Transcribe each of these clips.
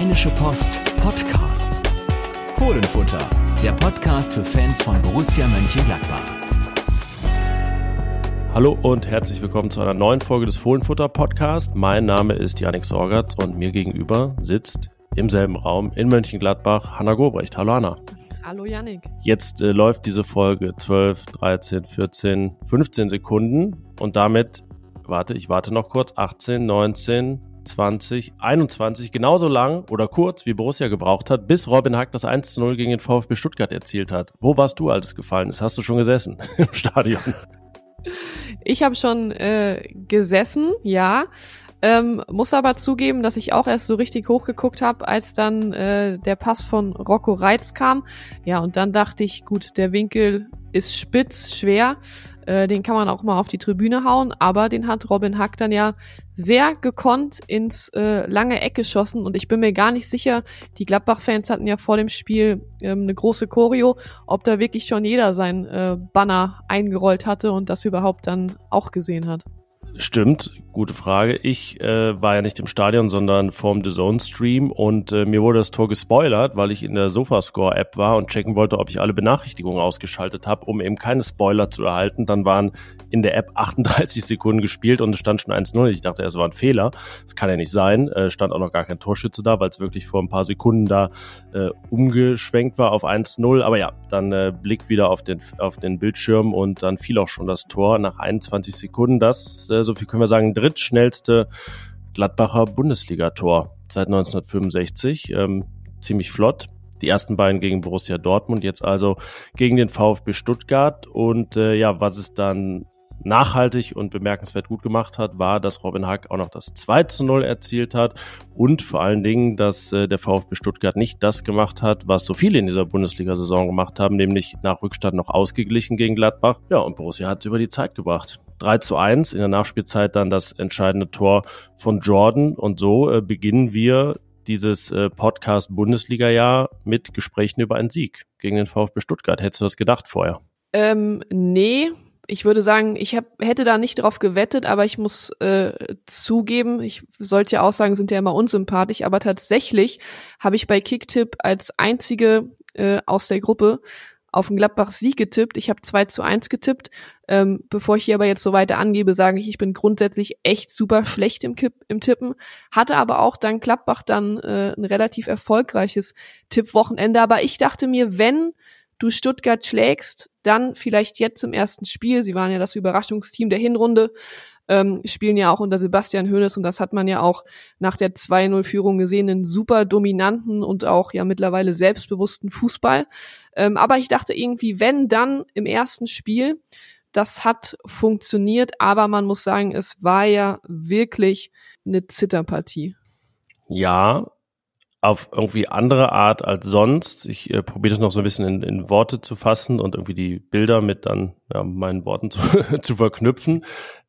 Rheinische Post Podcasts. Fohlenfutter, der Podcast für Fans von Borussia Mönchengladbach. Hallo und herzlich willkommen zu einer neuen Folge des Fohlenfutter Podcasts. Mein Name ist Janik Sorgatz und mir gegenüber sitzt im selben Raum in Mönchengladbach Hanna Gobrecht. Hallo Hanna. Hallo Janik. Jetzt äh, läuft diese Folge 12, 13, 14, 15 Sekunden und damit, warte, ich warte noch kurz, 18, 19, 20, 21, genauso lang oder kurz wie Borussia gebraucht hat, bis Robin Hack das 1 0 gegen den VfB Stuttgart erzielt hat. Wo warst du, als es gefallen ist? Hast du schon gesessen im Stadion? Ich habe schon äh, gesessen, ja. Ähm, muss aber zugeben, dass ich auch erst so richtig hochgeguckt habe, als dann äh, der Pass von Rocco Reitz kam. Ja, und dann dachte ich, gut, der Winkel ist spitz, schwer. Äh, den kann man auch mal auf die Tribüne hauen, aber den hat Robin Hack dann ja sehr gekonnt ins äh, lange Eck geschossen und ich bin mir gar nicht sicher, die Gladbach-Fans hatten ja vor dem Spiel ähm, eine große Choreo, ob da wirklich schon jeder sein äh, Banner eingerollt hatte und das überhaupt dann auch gesehen hat. Stimmt, gute Frage. Ich äh, war ja nicht im Stadion, sondern vorm The Zone Stream und äh, mir wurde das Tor gespoilert, weil ich in der Sofascore App war und checken wollte, ob ich alle Benachrichtigungen ausgeschaltet habe, um eben keine Spoiler zu erhalten. Dann waren in der App 38 Sekunden gespielt und es stand schon 1-0. Ich dachte, es war ein Fehler. Das kann ja nicht sein. Äh, stand auch noch gar kein Torschütze da, weil es wirklich vor ein paar Sekunden da äh, umgeschwenkt war auf 1-0. Aber ja, dann äh, Blick wieder auf den, auf den Bildschirm und dann fiel auch schon das Tor nach 21 Sekunden. Das, äh, so viel können wir sagen, drittschnellste Gladbacher Bundesligator seit 1965. Ähm, ziemlich flott. Die ersten beiden gegen Borussia Dortmund, jetzt also gegen den VfB Stuttgart. Und äh, ja, was es dann nachhaltig und bemerkenswert gut gemacht hat, war, dass Robin Hack auch noch das 2 zu 0 erzielt hat und vor allen Dingen, dass äh, der VfB Stuttgart nicht das gemacht hat, was so viele in dieser Bundesliga-Saison gemacht haben, nämlich nach Rückstand noch ausgeglichen gegen Gladbach. Ja, und Borussia hat es über die Zeit gebracht. 3 zu 1, in der Nachspielzeit dann das entscheidende Tor von Jordan und so äh, beginnen wir dieses äh, Podcast Bundesliga-Jahr mit Gesprächen über einen Sieg gegen den VfB Stuttgart. Hättest du das gedacht vorher? Ähm, nee, ich würde sagen, ich hab, hätte da nicht drauf gewettet, aber ich muss äh, zugeben, ich solche Aussagen sind ja immer unsympathisch, aber tatsächlich habe ich bei Kicktipp als einzige äh, aus der Gruppe auf den Gladbach Sieg getippt. Ich habe 2 zu 1 getippt. Ähm, bevor ich hier aber jetzt so weiter angebe, sage ich, ich bin grundsätzlich echt super schlecht im, Kipp, im Tippen. Hatte aber auch dann Gladbach dann äh, ein relativ erfolgreiches Tippwochenende. Aber ich dachte mir, wenn du Stuttgart schlägst, dann vielleicht jetzt im ersten Spiel. Sie waren ja das Überraschungsteam der Hinrunde, ähm, spielen ja auch unter Sebastian Hoeneß und das hat man ja auch nach der 2-0-Führung gesehen, einen super dominanten und auch ja mittlerweile selbstbewussten Fußball. Ähm, aber ich dachte irgendwie, wenn dann im ersten Spiel, das hat funktioniert, aber man muss sagen, es war ja wirklich eine Zitterpartie. Ja, auf irgendwie andere Art als sonst. Ich äh, probiere das noch so ein bisschen in, in, Worte zu fassen und irgendwie die Bilder mit dann ja, meinen Worten zu, zu verknüpfen.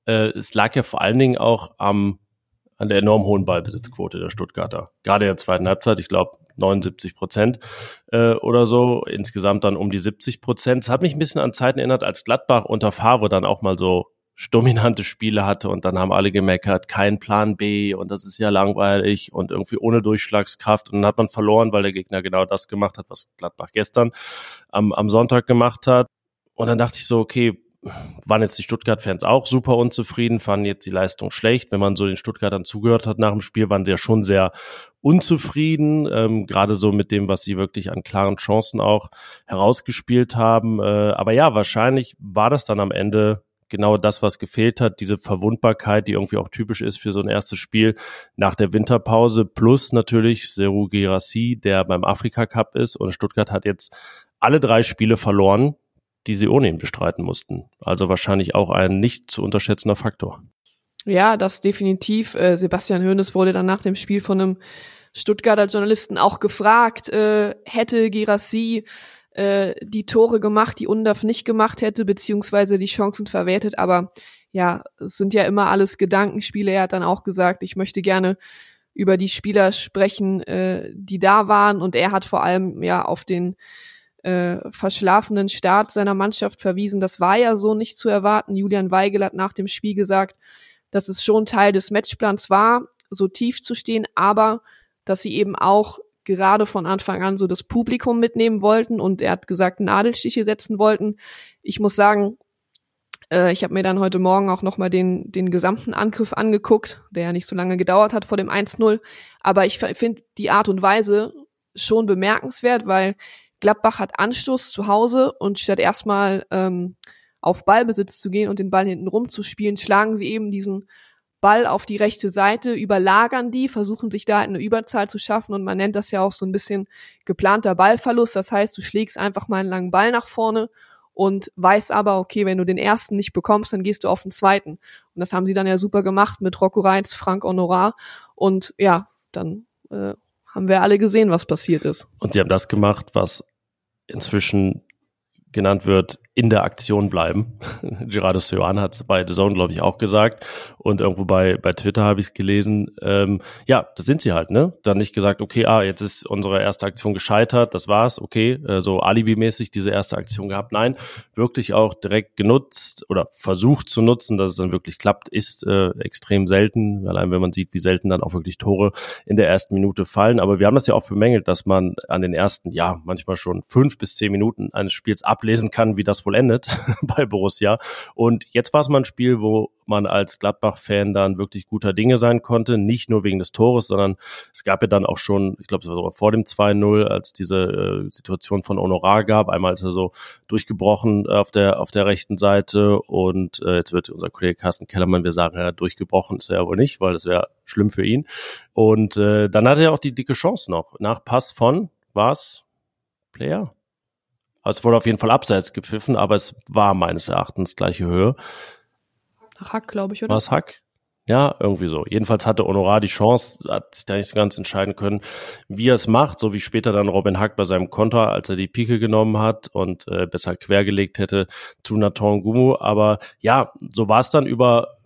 Äh, es lag ja vor allen Dingen auch am an der enorm hohen Ballbesitzquote der Stuttgarter. Gerade in der zweiten Halbzeit, ich glaube 79 Prozent äh, oder so, insgesamt dann um die 70 Prozent. Es hat mich ein bisschen an Zeiten erinnert, als Gladbach unter Favre dann auch mal so dominante Spiele hatte und dann haben alle gemeckert, kein Plan B und das ist ja langweilig und irgendwie ohne Durchschlagskraft und dann hat man verloren, weil der Gegner genau das gemacht hat, was Gladbach gestern am, am Sonntag gemacht hat. Und dann dachte ich so, okay, waren jetzt die Stuttgart-Fans auch super unzufrieden, fanden jetzt die Leistung schlecht. Wenn man so den Stuttgartern zugehört hat nach dem Spiel, waren sie ja schon sehr unzufrieden, ähm, gerade so mit dem, was sie wirklich an klaren Chancen auch herausgespielt haben. Äh, aber ja, wahrscheinlich war das dann am Ende genau das, was gefehlt hat, diese Verwundbarkeit, die irgendwie auch typisch ist für so ein erstes Spiel nach der Winterpause, plus natürlich Seru Girassi, der beim Afrika Cup ist und Stuttgart hat jetzt alle drei Spiele verloren, die sie ohne ihn bestreiten mussten. Also wahrscheinlich auch ein nicht zu unterschätzender Faktor. Ja, das definitiv. Äh, Sebastian Hoeneß wurde dann nach dem Spiel von einem Stuttgarter Journalisten auch gefragt, äh, hätte Girassi äh, die Tore gemacht, die Undaf nicht gemacht hätte, beziehungsweise die Chancen verwertet. Aber ja, es sind ja immer alles Gedankenspiele. Er hat dann auch gesagt, ich möchte gerne über die Spieler sprechen, äh, die da waren. Und er hat vor allem ja auf den äh, verschlafenen Start seiner Mannschaft verwiesen. Das war ja so nicht zu erwarten. Julian Weigel hat nach dem Spiel gesagt, dass es schon Teil des Matchplans war, so tief zu stehen, aber dass sie eben auch gerade von Anfang an so das Publikum mitnehmen wollten und er hat gesagt, Nadelstiche setzen wollten. Ich muss sagen, äh, ich habe mir dann heute Morgen auch nochmal den, den gesamten Angriff angeguckt, der ja nicht so lange gedauert hat vor dem 1-0. Aber ich finde die Art und Weise schon bemerkenswert, weil Gladbach hat Anstoß zu Hause und statt erstmal ähm, auf Ballbesitz zu gehen und den Ball hinten rumzuspielen, schlagen sie eben diesen Ball auf die rechte Seite, überlagern die, versuchen sich da eine Überzahl zu schaffen und man nennt das ja auch so ein bisschen geplanter Ballverlust. Das heißt, du schlägst einfach mal einen langen Ball nach vorne und weißt aber, okay, wenn du den ersten nicht bekommst, dann gehst du auf den zweiten. Und das haben sie dann ja super gemacht mit Rocco Reitz, Frank Honorar und ja, dann äh, haben wir alle gesehen, was passiert ist. Und sie haben das gemacht, was inzwischen genannt wird, in der Aktion bleiben. Gerardo Seoane hat es bei The Zone, glaube ich, auch gesagt. Und irgendwo bei, bei Twitter habe ich es gelesen. Ähm, ja, das sind sie halt, ne? Dann nicht gesagt, okay, ah, jetzt ist unsere erste Aktion gescheitert, das war's, okay, äh, so alibimäßig diese erste Aktion gehabt. Nein, wirklich auch direkt genutzt oder versucht zu nutzen, dass es dann wirklich klappt, ist äh, extrem selten. Allein wenn man sieht, wie selten dann auch wirklich Tore in der ersten Minute fallen. Aber wir haben das ja auch bemängelt, dass man an den ersten, ja, manchmal schon fünf bis zehn Minuten eines Spiels ablesen kann, wie das vollendet bei Borussia. Und jetzt war es mal ein Spiel, wo man als Gladbach-Fan dann wirklich guter Dinge sein konnte. Nicht nur wegen des Tores, sondern es gab ja dann auch schon, ich glaube, es war sogar vor dem 2-0, als diese äh, Situation von Honorar gab. Einmal ist er so durchgebrochen auf der, auf der rechten Seite und äh, jetzt wird unser Kollege Carsten Kellermann, wir sagen, ja, durchgebrochen ist er ja wohl nicht, weil das wäre schlimm für ihn. Und äh, dann hatte er auch die dicke Chance noch. Nach Pass von, was? Player? Also es wurde auf jeden Fall abseits gepfiffen, aber es war meines Erachtens gleiche Höhe. Hack, glaube ich, oder? War es Hack? Ja, irgendwie so. Jedenfalls hatte Honorar die Chance, hat sich da nicht so ganz entscheiden können, wie er es macht, so wie später dann Robin Hack bei seinem Konter, als er die Pike genommen hat und äh, besser quergelegt hätte zu Nathan Gumu. Aber ja, so war es dann über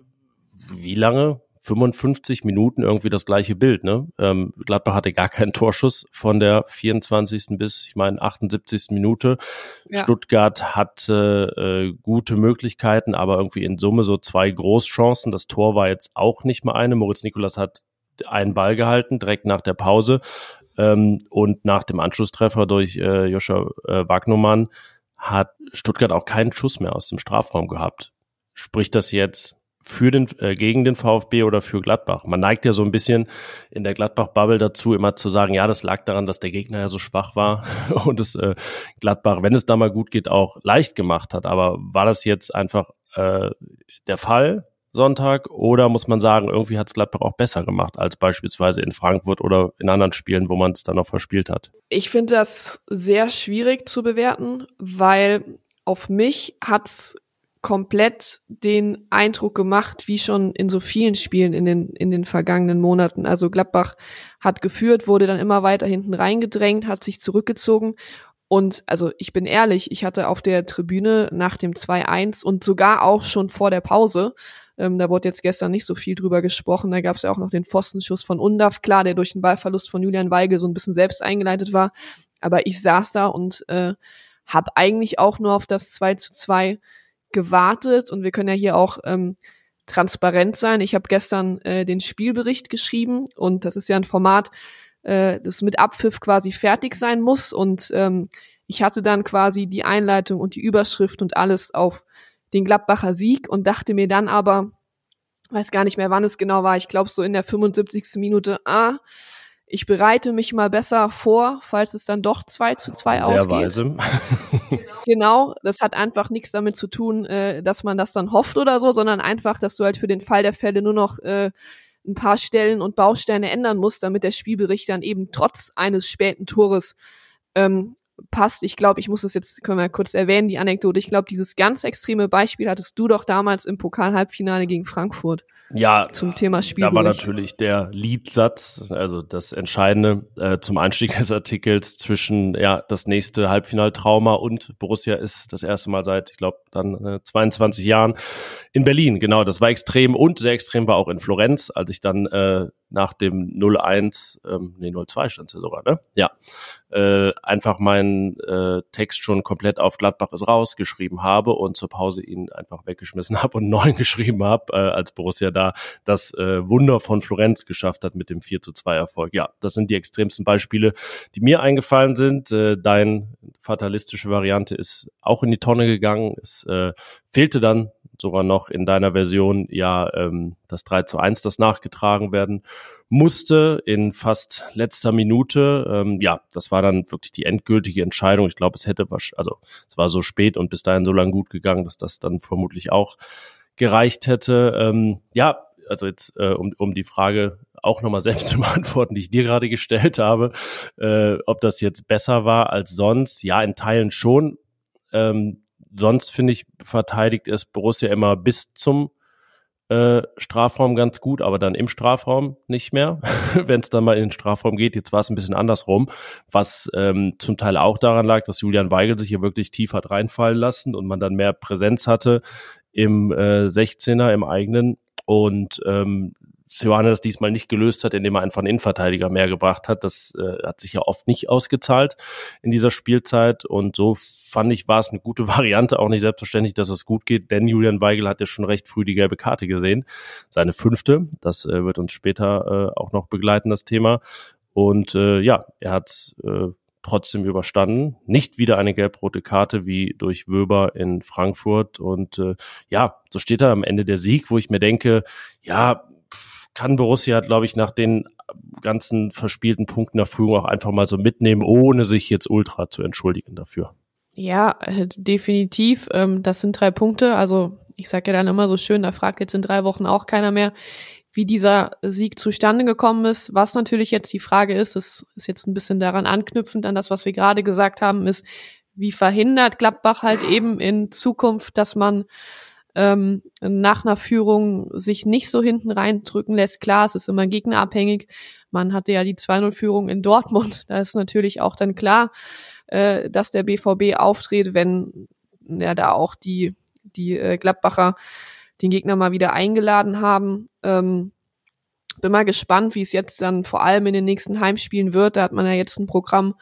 wie lange? 55 Minuten irgendwie das gleiche Bild. Ne? Ähm, Gladbach hatte gar keinen Torschuss von der 24. bis, ich meine, 78. Minute. Ja. Stuttgart hatte äh, gute Möglichkeiten, aber irgendwie in Summe so zwei Großchancen. Das Tor war jetzt auch nicht mal eine. Moritz Nikolas hat einen Ball gehalten, direkt nach der Pause. Ähm, und nach dem Anschlusstreffer durch äh, Joscha äh, Wagnermann hat Stuttgart auch keinen Schuss mehr aus dem Strafraum gehabt. Spricht das jetzt für den, äh, gegen den VfB oder für Gladbach. Man neigt ja so ein bisschen in der Gladbach-Bubble dazu, immer zu sagen, ja, das lag daran, dass der Gegner ja so schwach war und es äh, Gladbach, wenn es da mal gut geht, auch leicht gemacht hat. Aber war das jetzt einfach äh, der Fall Sonntag oder muss man sagen, irgendwie hat es Gladbach auch besser gemacht als beispielsweise in Frankfurt oder in anderen Spielen, wo man es dann noch verspielt hat? Ich finde das sehr schwierig zu bewerten, weil auf mich hat's komplett den Eindruck gemacht, wie schon in so vielen Spielen in den, in den vergangenen Monaten. Also Gladbach hat geführt, wurde dann immer weiter hinten reingedrängt, hat sich zurückgezogen. Und also ich bin ehrlich, ich hatte auf der Tribüne nach dem 2-1 und sogar auch schon vor der Pause, ähm, da wurde jetzt gestern nicht so viel drüber gesprochen, da gab es ja auch noch den Pfostenschuss von Undaf, klar, der durch den Ballverlust von Julian Weigel so ein bisschen selbst eingeleitet war. Aber ich saß da und äh, habe eigentlich auch nur auf das 2 zu 2 gewartet und wir können ja hier auch ähm, transparent sein. Ich habe gestern äh, den Spielbericht geschrieben und das ist ja ein Format, äh, das mit Abpfiff quasi fertig sein muss und ähm, ich hatte dann quasi die Einleitung und die Überschrift und alles auf den Gladbacher Sieg und dachte mir dann aber, weiß gar nicht mehr, wann es genau war, ich glaube so in der 75. Minute, ah, ich bereite mich mal besser vor, falls es dann doch 2 zu 2 Sehr ausgeht. Weise. genau, das hat einfach nichts damit zu tun, äh, dass man das dann hofft oder so, sondern einfach, dass du halt für den Fall der Fälle nur noch äh, ein paar Stellen und Bausteine ändern musst, damit der Spielbericht dann eben trotz eines späten Tores ähm, passt. Ich glaube, ich muss das jetzt, können wir kurz erwähnen, die Anekdote. Ich glaube, dieses ganz extreme Beispiel hattest du doch damals im Pokal-Halbfinale gegen Frankfurt. Ja, zum Thema Spiel. Da war natürlich der Leadsatz, also das Entscheidende äh, zum Einstieg des Artikels zwischen ja das nächste Halbfinaltrauma und Borussia ist das erste Mal seit, ich glaube, dann äh, 22 Jahren in Berlin. Genau, das war extrem und sehr extrem war auch in Florenz, als ich dann äh, nach dem 0-1, ähm, nee 0-2 stand ja sogar, ne? Ja, äh, einfach mein meinen äh, Text schon komplett auf Gladbach ist raus habe und zur Pause ihn einfach weggeschmissen habe und neun geschrieben habe, äh, als Borussia da das äh, Wunder von Florenz geschafft hat mit dem 4 zu 2 Erfolg. Ja, das sind die extremsten Beispiele, die mir eingefallen sind. Äh, dein fatalistische Variante ist auch in die Tonne gegangen. Es äh, fehlte dann sogar noch in deiner Version ja ähm, das 3 zu 1, das nachgetragen werden musste in fast letzter Minute. Ähm, ja, das war dann wirklich die endgültige Entscheidung. Ich glaube, es hätte, also es war so spät und bis dahin so lang gut gegangen, dass das dann vermutlich auch gereicht hätte. Ähm, ja, also jetzt äh, um, um die Frage auch nochmal selbst zu beantworten, die ich dir gerade gestellt habe, äh, ob das jetzt besser war als sonst. Ja, in Teilen schon. Ähm, sonst finde ich, verteidigt es Borussia immer bis zum äh, Strafraum ganz gut, aber dann im Strafraum nicht mehr, wenn es dann mal in den Strafraum geht. Jetzt war es ein bisschen andersrum, was ähm, zum Teil auch daran lag, dass Julian Weigel sich hier wirklich tief hat reinfallen lassen und man dann mehr Präsenz hatte im äh, 16er, im eigenen und ähm, Sioane diesmal nicht gelöst hat, indem er einfach einen Innenverteidiger mehr gebracht hat. Das äh, hat sich ja oft nicht ausgezahlt in dieser Spielzeit. Und so fand ich, war es eine gute Variante, auch nicht selbstverständlich, dass es gut geht, denn Julian Weigel hat ja schon recht früh die gelbe Karte gesehen. Seine fünfte. Das äh, wird uns später äh, auch noch begleiten, das Thema. Und äh, ja, er hat äh, trotzdem überstanden. Nicht wieder eine gelb-rote Karte wie durch Wöber in Frankfurt. Und äh, ja, so steht da am Ende der Sieg, wo ich mir denke, ja, kann Borussia, glaube ich, nach den ganzen verspielten Punkten der Führung auch einfach mal so mitnehmen, ohne sich jetzt ultra zu entschuldigen dafür. Ja, äh, definitiv. Ähm, das sind drei Punkte. Also ich sage ja dann immer so schön, da fragt jetzt in drei Wochen auch keiner mehr, wie dieser Sieg zustande gekommen ist. Was natürlich jetzt die Frage ist, das ist jetzt ein bisschen daran anknüpfend an das, was wir gerade gesagt haben, ist, wie verhindert Gladbach halt eben in Zukunft, dass man ähm, nach einer Führung sich nicht so hinten reindrücken lässt. Klar, es ist immer gegnerabhängig. Man hatte ja die 2-0-Führung in Dortmund. Da ist natürlich auch dann klar, äh, dass der BVB auftritt, wenn ja da auch die, die äh, Gladbacher den Gegner mal wieder eingeladen haben. Ähm, bin mal gespannt, wie es jetzt dann vor allem in den nächsten Heimspielen wird. Da hat man ja jetzt ein Programm,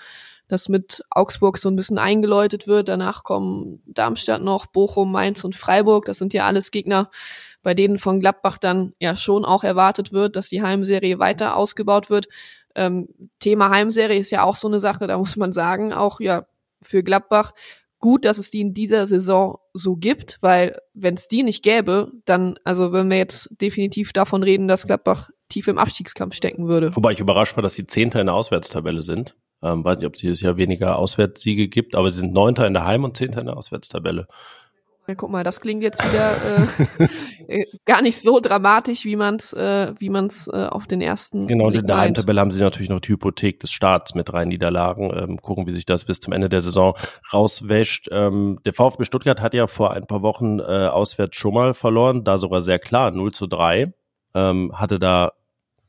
das mit Augsburg so ein bisschen eingeläutet wird. Danach kommen Darmstadt noch, Bochum, Mainz und Freiburg. Das sind ja alles Gegner, bei denen von Gladbach dann ja schon auch erwartet wird, dass die Heimserie weiter ausgebaut wird. Ähm, Thema Heimserie ist ja auch so eine Sache, da muss man sagen, auch ja für Gladbach gut, dass es die in dieser Saison so gibt, weil wenn es die nicht gäbe, dann, also wenn wir jetzt definitiv davon reden, dass Gladbach tief im Abstiegskampf stecken würde. Wobei ich überrascht war, dass sie Zehnter in der Auswärtstabelle sind. Ähm, weiß nicht, ob es dieses Jahr weniger Auswärtssiege gibt, aber sie sind Neunter in der Heim- und Zehnter in der Auswärtstabelle. Ja, guck mal, das klingt jetzt wieder äh, äh gar nicht so dramatisch, wie man es äh, wie man's, äh, auf den ersten. Genau, und in der Heimtabelle haben sie natürlich noch die Hypothek des Staats mit rein Niederlagen. Ähm, gucken, wie sich das bis zum Ende der Saison rauswäscht. Ähm, der VfB Stuttgart hat ja vor ein paar Wochen äh, auswärts schon mal verloren, da sogar sehr klar, 0 zu 3. Ähm, hatte da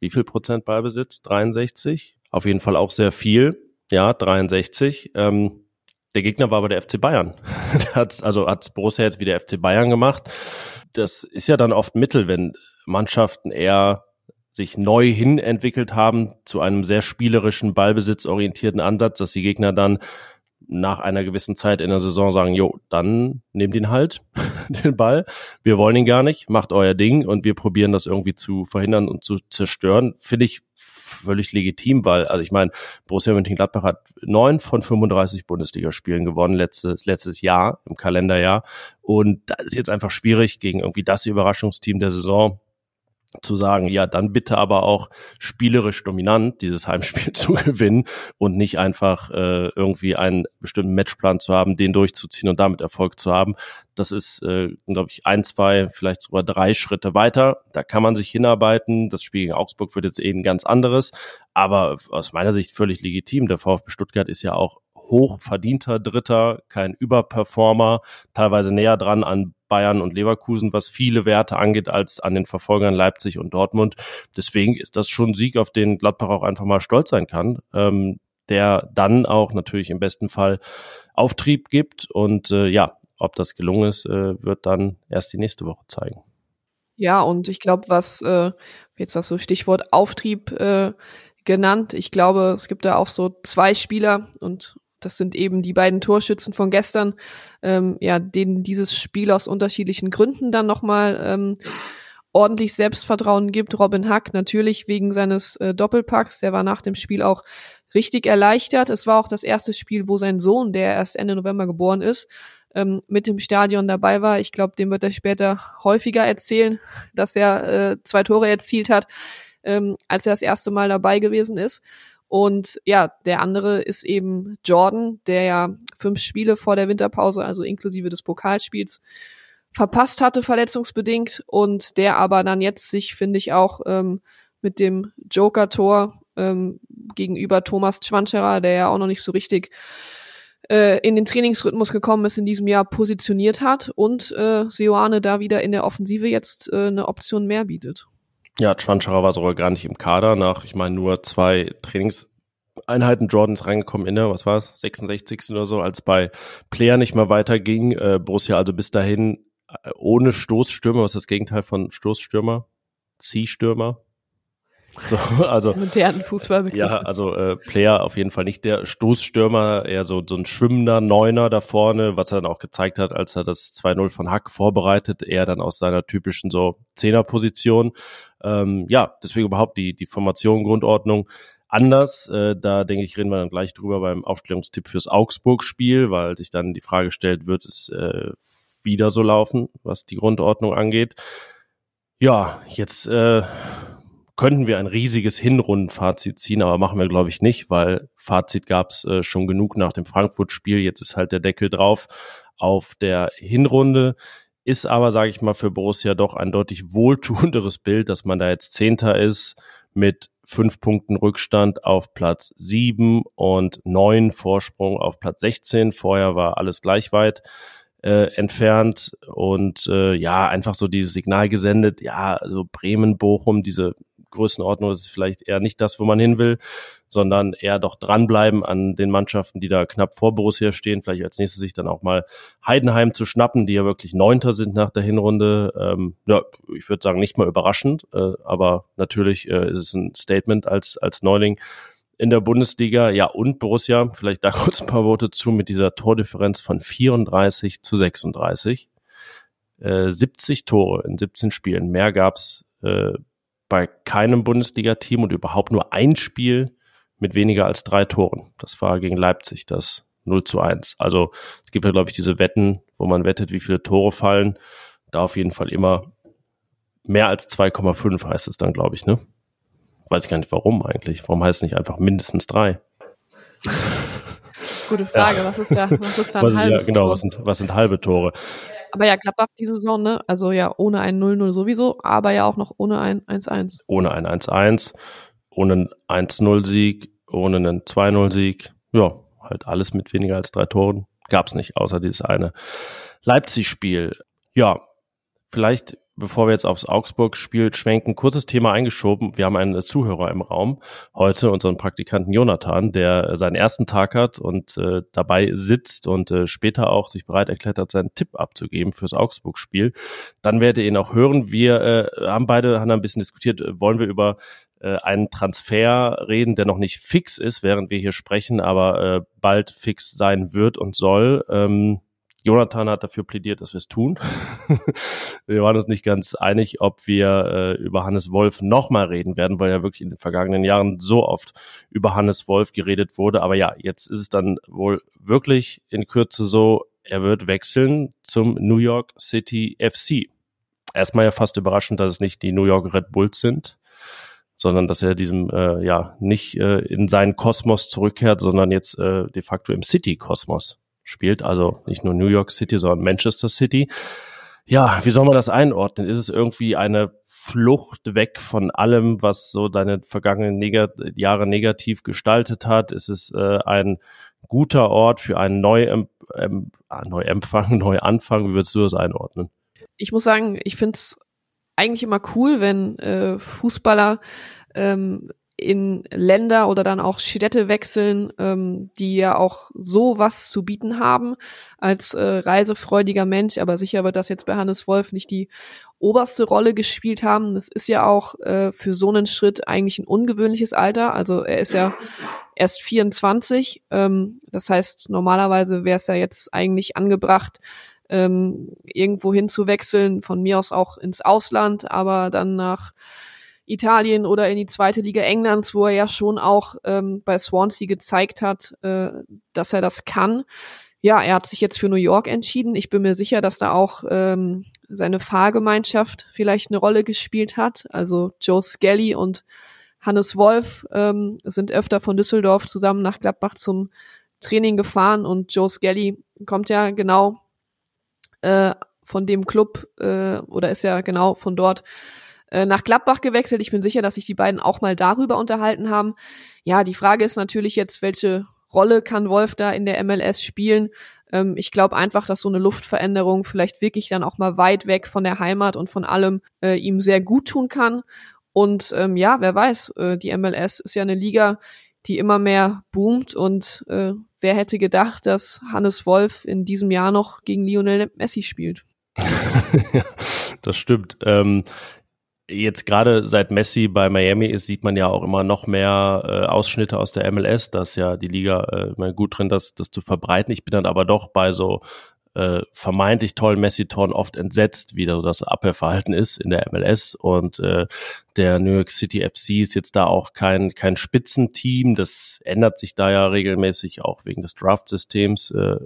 wie viel Prozent Ballbesitz? 63? Auf jeden Fall auch sehr viel. Ja, 63. Ähm, der Gegner war aber der FC Bayern. hat's, also hat's Borussia jetzt wie der FC Bayern gemacht. Das ist ja dann oft Mittel, wenn Mannschaften eher sich neu hin entwickelt haben zu einem sehr spielerischen, ballbesitzorientierten Ansatz, dass die Gegner dann nach einer gewissen Zeit in der Saison sagen, jo, dann nehmt ihn halt, den Ball. Wir wollen ihn gar nicht, macht euer Ding und wir probieren das irgendwie zu verhindern und zu zerstören. Finde ich völlig legitim, weil, also ich meine, Borussia Mönchengladbach hat neun von 35 Bundesligaspielen gewonnen letztes, letztes Jahr, im Kalenderjahr. Und da ist jetzt einfach schwierig, gegen irgendwie das Überraschungsteam der Saison zu sagen, ja, dann bitte aber auch spielerisch dominant dieses Heimspiel zu gewinnen und nicht einfach äh, irgendwie einen bestimmten Matchplan zu haben, den durchzuziehen und damit Erfolg zu haben. Das ist, äh, glaube ich, ein, zwei, vielleicht sogar drei Schritte weiter. Da kann man sich hinarbeiten. Das Spiel gegen Augsburg wird jetzt eh ein ganz anderes, aber aus meiner Sicht völlig legitim. Der VfB Stuttgart ist ja auch hochverdienter Dritter, kein Überperformer, teilweise näher dran an Bayern und Leverkusen, was viele Werte angeht, als an den Verfolgern Leipzig und Dortmund. Deswegen ist das schon ein Sieg, auf den Gladbach auch einfach mal stolz sein kann, ähm, der dann auch natürlich im besten Fall Auftrieb gibt. Und äh, ja, ob das gelungen ist, äh, wird dann erst die nächste Woche zeigen. Ja, und ich glaube, was äh, jetzt das so Stichwort Auftrieb äh, genannt, ich glaube, es gibt da auch so zwei Spieler und das sind eben die beiden Torschützen von gestern, ähm, ja, denen dieses Spiel aus unterschiedlichen Gründen dann nochmal ähm, ordentlich Selbstvertrauen gibt. Robin Hack natürlich wegen seines äh, Doppelpacks, der war nach dem Spiel auch richtig erleichtert. Es war auch das erste Spiel, wo sein Sohn, der erst Ende November geboren ist, ähm, mit dem Stadion dabei war. Ich glaube, dem wird er später häufiger erzählen, dass er äh, zwei Tore erzielt hat, ähm, als er das erste Mal dabei gewesen ist. Und ja, der andere ist eben Jordan, der ja fünf Spiele vor der Winterpause, also inklusive des Pokalspiels, verpasst hatte, verletzungsbedingt, und der aber dann jetzt sich, finde ich, auch ähm, mit dem Joker-Tor ähm, gegenüber Thomas Schwanscherer, der ja auch noch nicht so richtig äh, in den Trainingsrhythmus gekommen ist in diesem Jahr, positioniert hat und äh, Seoane da wieder in der Offensive jetzt äh, eine Option mehr bietet. Ja, Schwanscherer war sogar gar nicht im Kader nach, ich meine, nur zwei Trainingseinheiten Jordans reingekommen in der, was war es, 66. oder so, als bei Player nicht mehr weiterging. Äh, Borussia also bis dahin äh, ohne Stoßstürmer, was ist das Gegenteil von Stoßstürmer? Ziehstürmer? So, also modernen Fußballbegriff. Ja, also äh, Player auf jeden Fall nicht der Stoßstürmer, eher so so ein schwimmender Neuner da vorne, was er dann auch gezeigt hat, als er das 2-0 von Hack vorbereitet, eher dann aus seiner typischen so Zehnerposition. Ähm, ja, deswegen überhaupt die die Formation Grundordnung anders. Äh, da denke ich, reden wir dann gleich drüber beim Aufstellungstipp fürs Augsburg-Spiel, weil sich dann die Frage stellt, wird es äh, wieder so laufen, was die Grundordnung angeht. Ja, jetzt äh, könnten wir ein riesiges Hinrundenfazit ziehen, aber machen wir, glaube ich, nicht, weil Fazit gab es äh, schon genug nach dem Frankfurt-Spiel. Jetzt ist halt der Deckel drauf auf der Hinrunde. Ist aber, sage ich mal, für Borussia doch ein deutlich wohltuenderes Bild, dass man da jetzt Zehnter ist mit fünf Punkten Rückstand auf Platz sieben und neun Vorsprung auf Platz 16. Vorher war alles gleich weit äh, entfernt und äh, ja, einfach so dieses Signal gesendet, ja, also Bremen, Bochum, diese Größenordnung ist vielleicht eher nicht das, wo man hin will, sondern eher doch dranbleiben an den Mannschaften, die da knapp vor Borussia stehen. Vielleicht als nächstes sich dann auch mal Heidenheim zu schnappen, die ja wirklich Neunter sind nach der Hinrunde. Ähm, ja, ich würde sagen, nicht mal überraschend, äh, aber natürlich äh, ist es ein Statement als, als Neuling in der Bundesliga. Ja, und Borussia, vielleicht da kurz ein paar Worte zu, mit dieser Tordifferenz von 34 zu 36. Äh, 70 Tore in 17 Spielen. Mehr gab's äh, bei keinem Bundesliga-Team und überhaupt nur ein Spiel mit weniger als drei Toren. Das war gegen Leipzig, das 0 zu 1. Also es gibt ja, glaube ich, diese Wetten, wo man wettet, wie viele Tore fallen. Da auf jeden Fall immer mehr als 2,5 heißt es dann, glaube ich, ne? Weiß ich gar nicht warum eigentlich. Warum heißt es nicht einfach mindestens drei? Gute Frage. Ja. Was ist da, was ist da ein was halbes ja, genau, Tor? was sind, was sind halbe Tore? Aber ja, Gladbach diese Saison, ne? Also ja, ohne ein 0-0 sowieso, aber ja auch noch ohne ein 1-1. Ohne ein 1-1, ohne einen 1-0-Sieg, ohne einen 2-0-Sieg. Ja, halt alles mit weniger als drei Toren. Gab's nicht, außer dieses eine Leipzig-Spiel. Ja, vielleicht bevor wir jetzt aufs Augsburg-Spiel schwenken, kurzes Thema eingeschoben. Wir haben einen Zuhörer im Raum heute, unseren Praktikanten Jonathan, der seinen ersten Tag hat und äh, dabei sitzt und äh, später auch sich bereit erklärt hat, seinen Tipp abzugeben fürs Augsburg-Spiel. Dann werdet ihr ihn auch hören. Wir äh, haben beide haben ein bisschen diskutiert, äh, wollen wir über äh, einen Transfer reden, der noch nicht fix ist, während wir hier sprechen, aber äh, bald fix sein wird und soll. Ähm, Jonathan hat dafür plädiert, dass wir es tun. wir waren uns nicht ganz einig, ob wir äh, über Hannes Wolf nochmal reden werden, weil ja wirklich in den vergangenen Jahren so oft über Hannes Wolf geredet wurde. Aber ja, jetzt ist es dann wohl wirklich in Kürze so, er wird wechseln zum New York City FC. Erstmal ja fast überraschend, dass es nicht die New York Red Bulls sind, sondern dass er diesem äh, ja nicht äh, in seinen Kosmos zurückkehrt, sondern jetzt äh, de facto im City-Kosmos spielt, also nicht nur New York City, sondern Manchester City. Ja, wie soll man das einordnen? Ist es irgendwie eine Flucht weg von allem, was so deine vergangenen Negat Jahre negativ gestaltet hat? Ist es äh, ein guter Ort für einen Neuem ähm, Neuempfang, Neuanfang? Wie würdest du das einordnen? Ich muss sagen, ich find's eigentlich immer cool, wenn äh, Fußballer ähm, in Länder oder dann auch Städte wechseln, ähm, die ja auch so was zu bieten haben als äh, reisefreudiger Mensch. Aber sicher wird das jetzt bei Hannes Wolf nicht die oberste Rolle gespielt haben. Das ist ja auch äh, für so einen Schritt eigentlich ein ungewöhnliches Alter. Also er ist ja erst 24. Ähm, das heißt, normalerweise wäre es ja jetzt eigentlich angebracht, ähm, irgendwo hinzuwechseln, von mir aus auch ins Ausland, aber dann nach Italien oder in die zweite Liga Englands, wo er ja schon auch ähm, bei Swansea gezeigt hat, äh, dass er das kann. Ja, er hat sich jetzt für New York entschieden. Ich bin mir sicher, dass da auch ähm, seine Fahrgemeinschaft vielleicht eine Rolle gespielt hat. Also Joe Skelly und Hannes Wolf ähm, sind öfter von Düsseldorf zusammen nach Gladbach zum Training gefahren und Joe Skelly kommt ja genau äh, von dem Club äh, oder ist ja genau von dort äh, nach Gladbach gewechselt. Ich bin sicher, dass sich die beiden auch mal darüber unterhalten haben. Ja, die Frage ist natürlich jetzt, welche Rolle kann Wolf da in der MLS spielen? Ähm, ich glaube einfach, dass so eine Luftveränderung vielleicht wirklich dann auch mal weit weg von der Heimat und von allem äh, ihm sehr gut tun kann. Und ähm, ja, wer weiß, äh, die MLS ist ja eine Liga, die immer mehr boomt und äh, wer hätte gedacht, dass Hannes Wolf in diesem Jahr noch gegen Lionel Messi spielt? das stimmt. Ähm, jetzt gerade seit Messi bei Miami ist, sieht man ja auch immer noch mehr äh, Ausschnitte aus der MLS, dass ja die Liga äh, gut drin, das, das zu verbreiten. Ich bin dann aber doch bei so äh, vermeintlich tollen Messi-Toren oft entsetzt, wie das Abwehrverhalten ist in der MLS. Und äh, der New York City FC ist jetzt da auch kein, kein Spitzenteam. Das ändert sich da ja regelmäßig auch wegen des Draft-Systems. Äh,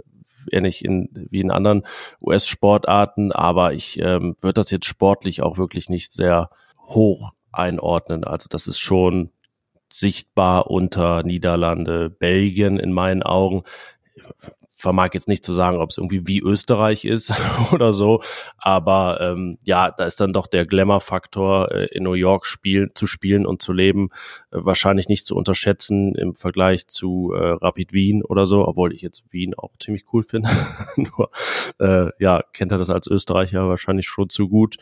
ähnlich in, wie in anderen US-Sportarten, aber ich ähm, würde das jetzt sportlich auch wirklich nicht sehr hoch einordnen. Also das ist schon sichtbar unter Niederlande, Belgien in meinen Augen vermag jetzt nicht zu sagen, ob es irgendwie wie Österreich ist oder so, aber ähm, ja, da ist dann doch der Glamour-Faktor äh, in New York spiel, zu spielen und zu leben äh, wahrscheinlich nicht zu unterschätzen im Vergleich zu äh, Rapid Wien oder so, obwohl ich jetzt Wien auch ziemlich cool finde. Nur äh, ja, kennt er das als Österreicher wahrscheinlich schon zu gut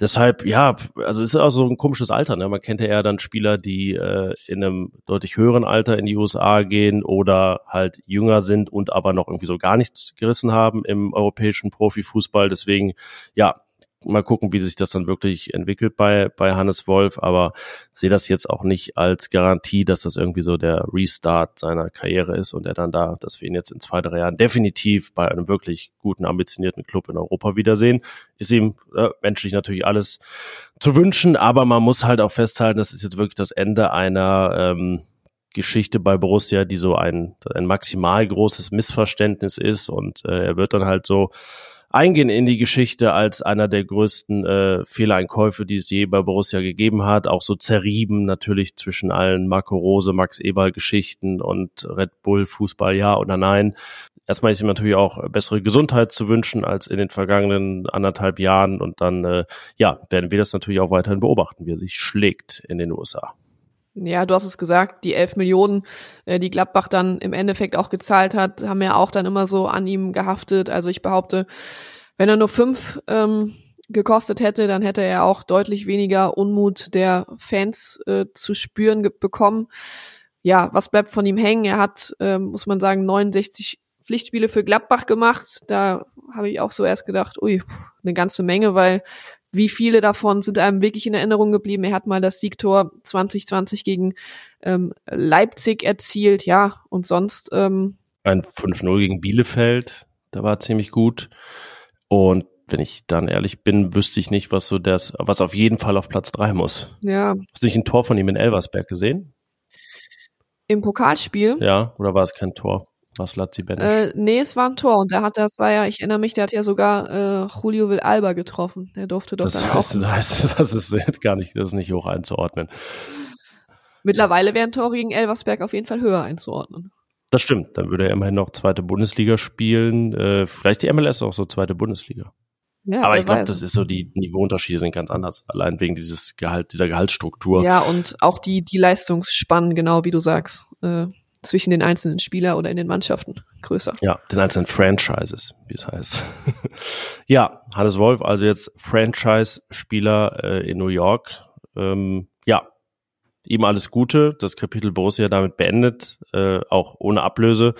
deshalb, ja, also es ist auch so ein komisches Alter. Ne? Man kennt ja eher dann Spieler, die äh, in einem deutlich höheren Alter in die USA gehen oder halt jünger sind und aber noch irgendwie so gar nichts gerissen haben im europäischen Profifußball. Deswegen, ja, mal gucken, wie sich das dann wirklich entwickelt bei, bei Hannes Wolf, aber sehe das jetzt auch nicht als Garantie, dass das irgendwie so der Restart seiner Karriere ist und er dann da, dass wir ihn jetzt in zwei, drei Jahren definitiv bei einem wirklich guten, ambitionierten Club in Europa wiedersehen. Ist ihm äh, menschlich natürlich alles zu wünschen, aber man muss halt auch festhalten, das ist jetzt wirklich das Ende einer ähm, Geschichte bei Borussia, die so ein, ein maximal großes Missverständnis ist und äh, er wird dann halt so eingehen in die Geschichte als einer der größten äh, Fehleinkäufe, die es je bei Borussia gegeben hat. Auch so zerrieben natürlich zwischen allen Marco Rose, Max Eberl Geschichten und Red Bull Fußball ja oder nein. Erstmal ist ihm natürlich auch bessere Gesundheit zu wünschen als in den vergangenen anderthalb Jahren und dann äh, ja werden wir das natürlich auch weiterhin beobachten, wie er sich schlägt in den USA. Ja, du hast es gesagt, die elf Millionen, äh, die Gladbach dann im Endeffekt auch gezahlt hat, haben ja auch dann immer so an ihm gehaftet. Also ich behaupte, wenn er nur fünf ähm, gekostet hätte, dann hätte er auch deutlich weniger Unmut der Fans äh, zu spüren bekommen. Ja, was bleibt von ihm hängen? Er hat, äh, muss man sagen, 69 Pflichtspiele für Gladbach gemacht. Da habe ich auch so erst gedacht, ui, eine ganze Menge, weil wie viele davon sind einem wirklich in Erinnerung geblieben? Er hat mal das Siegtor 2020 gegen ähm, Leipzig erzielt, ja, und sonst. Ähm, Ein 5-0 gegen Bielefeld, da war ziemlich gut. Und wenn ich dann ehrlich bin, wüsste ich nicht, was so das, was auf jeden Fall auf Platz 3 muss. Ja. Hast du nicht ein Tor von ihm in Elversberg gesehen? Im Pokalspiel? Ja, oder war es kein Tor? Was Lazzi Benisch? Äh, nee, es war ein Tor und der hat, das war ja, ich erinnere mich, der hat ja sogar äh, Julio Villalba getroffen. Der durfte doch das dann heißt, auch. Das heißt, das ist jetzt gar nicht, das ist nicht hoch einzuordnen. Mittlerweile wären Tore gegen Elversberg auf jeden Fall höher einzuordnen. Das stimmt, dann würde er immerhin noch zweite Bundesliga spielen. Äh, vielleicht die MLS auch so zweite Bundesliga. Ja, Aber ich glaube, das ist so, die Niveauunterschiede sind ganz anders. Allein wegen dieses Gehalt, dieser Gehaltsstruktur. Ja, und auch die, die Leistungsspannen, genau wie du sagst, äh, zwischen den einzelnen Spieler oder in den Mannschaften größer. Ja, den einzelnen Franchises, wie es heißt. ja, Hannes Wolf, also jetzt Franchise-Spieler äh, in New York. Ähm, ja, ihm alles Gute. Das Kapitel Borussia damit beendet, äh, auch ohne Ablöse.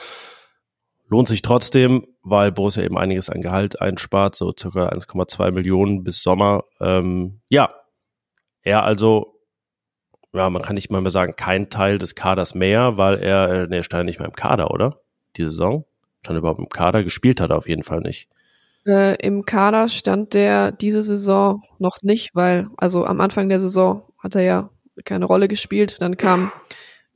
Lohnt sich trotzdem, weil Borussia eben einiges an Gehalt einspart, so circa 1,2 Millionen bis Sommer. Ähm, ja, er also ja, man kann nicht mal mehr sagen, kein Teil des Kaders mehr, weil er, äh, nee, stand nicht mehr im Kader, oder? Die Saison? Stand überhaupt im Kader, gespielt hat er auf jeden Fall nicht. Äh, Im Kader stand der diese Saison noch nicht, weil, also am Anfang der Saison hat er ja keine Rolle gespielt. Dann kam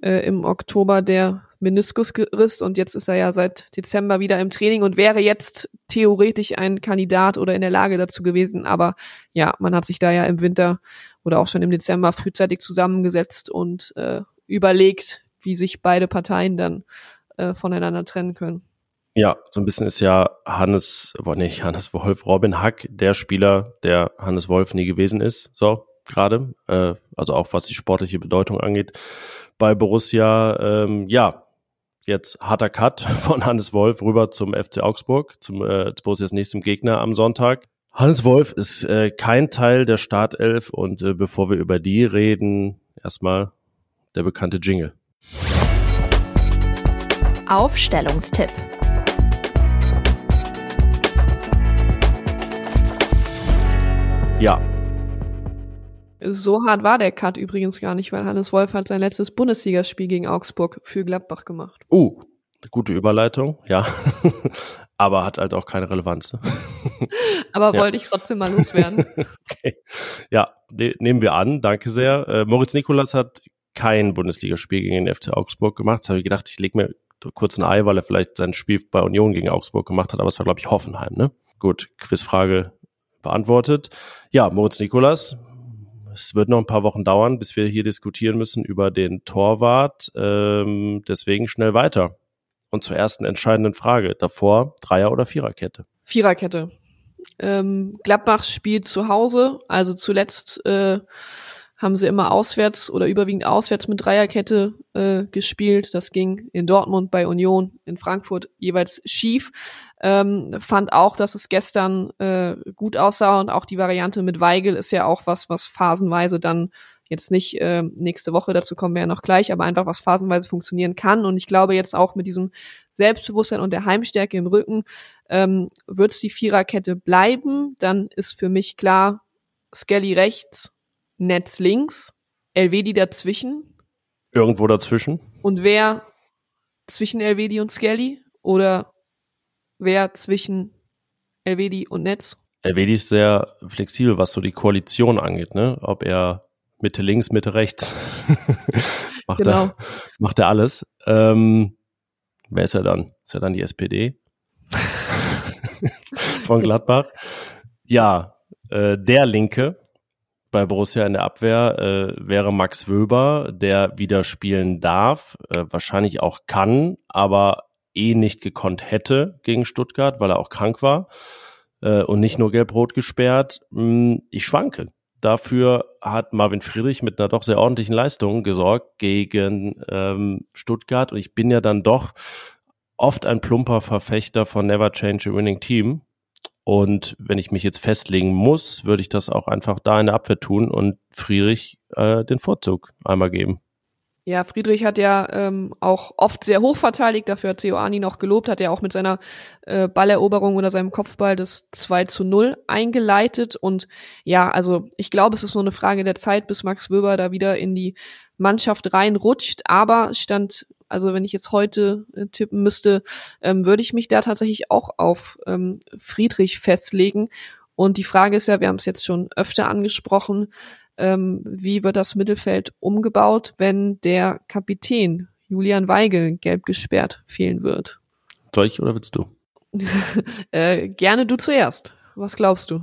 äh, im Oktober der Meniskusriss und jetzt ist er ja seit Dezember wieder im Training und wäre jetzt theoretisch ein Kandidat oder in der Lage dazu gewesen. Aber ja, man hat sich da ja im Winter oder auch schon im Dezember frühzeitig zusammengesetzt und äh, überlegt, wie sich beide Parteien dann äh, voneinander trennen können. Ja, so ein bisschen ist ja Hannes, wo nicht Hannes Wolf, Robin Hack, der Spieler, der Hannes Wolf nie gewesen ist, so gerade, äh, also auch was die sportliche Bedeutung angeht bei Borussia. Ähm, ja, jetzt harter Cut von Hannes Wolf rüber zum FC Augsburg, zum äh, Borussias nächstem Gegner am Sonntag. Hannes Wolf ist äh, kein Teil der Startelf und äh, bevor wir über die reden, erstmal der bekannte Jingle. Aufstellungstipp. Ja. So hart war der Cut übrigens gar nicht, weil Hannes Wolf hat sein letztes Bundesligaspiel gegen Augsburg für Gladbach gemacht. Uh, gute Überleitung, ja. Aber hat halt auch keine Relevanz. Ne? Aber ja. wollte ich trotzdem mal loswerden. okay. Ja, ne nehmen wir an. Danke sehr. Äh, Moritz Nikolas hat kein Bundesligaspiel gegen den FC Augsburg gemacht. Jetzt habe ich gedacht, ich lege mir kurz ein Ei, weil er vielleicht sein Spiel bei Union gegen Augsburg gemacht hat. Aber es war, glaube ich, Hoffenheim. Ne? Gut, Quizfrage beantwortet. Ja, Moritz Nikolas. Es wird noch ein paar Wochen dauern, bis wir hier diskutieren müssen über den Torwart. Ähm, deswegen schnell weiter. Und zur ersten entscheidenden Frage. Davor Dreier- oder Viererkette? Viererkette. Ähm, Gladbach spielt zu Hause, also zuletzt äh, haben sie immer auswärts oder überwiegend auswärts mit Dreierkette äh, gespielt. Das ging in Dortmund, bei Union, in Frankfurt jeweils schief. Ähm, fand auch, dass es gestern äh, gut aussah und auch die Variante mit Weigel ist ja auch was, was phasenweise dann jetzt nicht äh, nächste Woche, dazu kommen wir ja noch gleich, aber einfach was phasenweise funktionieren kann. Und ich glaube jetzt auch mit diesem Selbstbewusstsein und der Heimstärke im Rücken ähm, wird es die Viererkette bleiben. Dann ist für mich klar, Skelly rechts, Netz links, Elvedi dazwischen. Irgendwo dazwischen. Und wer zwischen Elvedi und Skelly? Oder wer zwischen Elvedi und Netz? Elvedi ist sehr flexibel, was so die Koalition angeht, ne? Ob er Mitte links, Mitte rechts. macht, genau. er, macht er alles. Ähm, wer ist er dann? Ist er dann die SPD? Von Gladbach. Ja, äh, der Linke bei Borussia in der Abwehr äh, wäre Max Wöber, der wieder spielen darf, äh, wahrscheinlich auch kann, aber eh nicht gekonnt hätte gegen Stuttgart, weil er auch krank war äh, und nicht nur gelb-rot gesperrt. Hm, ich schwanke. Dafür hat Marvin Friedrich mit einer doch sehr ordentlichen Leistung gesorgt gegen ähm, Stuttgart. Und ich bin ja dann doch oft ein plumper Verfechter von Never Change a Winning Team. Und wenn ich mich jetzt festlegen muss, würde ich das auch einfach da in der Abwehr tun und Friedrich äh, den Vorzug einmal geben. Ja, Friedrich hat ja ähm, auch oft sehr hoch verteidigt, dafür hat Seoani noch gelobt, hat er auch mit seiner äh, Balleroberung oder seinem Kopfball das 2 zu 0 eingeleitet. Und ja, also ich glaube, es ist nur eine Frage der Zeit, bis Max Wöber da wieder in die Mannschaft reinrutscht. Aber stand, also wenn ich jetzt heute äh, tippen müsste, ähm, würde ich mich da tatsächlich auch auf ähm, Friedrich festlegen. Und die Frage ist ja, wir haben es jetzt schon öfter angesprochen, ähm, wie wird das Mittelfeld umgebaut, wenn der Kapitän Julian Weigel gelb gesperrt fehlen wird? Soll ich oder willst du? äh, gerne du zuerst. Was glaubst du?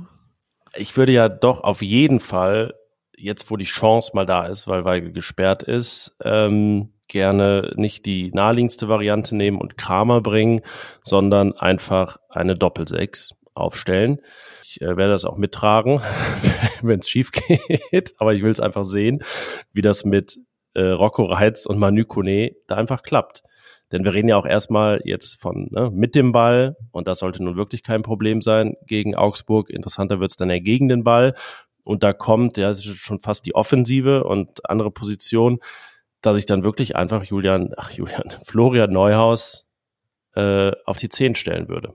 Ich würde ja doch auf jeden Fall, jetzt wo die Chance mal da ist, weil Weigel gesperrt ist, ähm, gerne nicht die naheliegendste Variante nehmen und Kramer bringen, sondern einfach eine Doppelsechs aufstellen. Ich äh, werde das auch mittragen, wenn es schief geht, aber ich will es einfach sehen, wie das mit äh, Rocco Reitz und Manu Kone da einfach klappt. Denn wir reden ja auch erstmal jetzt von ne, mit dem Ball und das sollte nun wirklich kein Problem sein gegen Augsburg. Interessanter wird es dann ja gegen den Ball. Und da kommt, ja, es ist schon fast die Offensive und andere Position, dass ich dann wirklich einfach Julian, ach Julian, Florian Neuhaus äh, auf die Zehn stellen würde.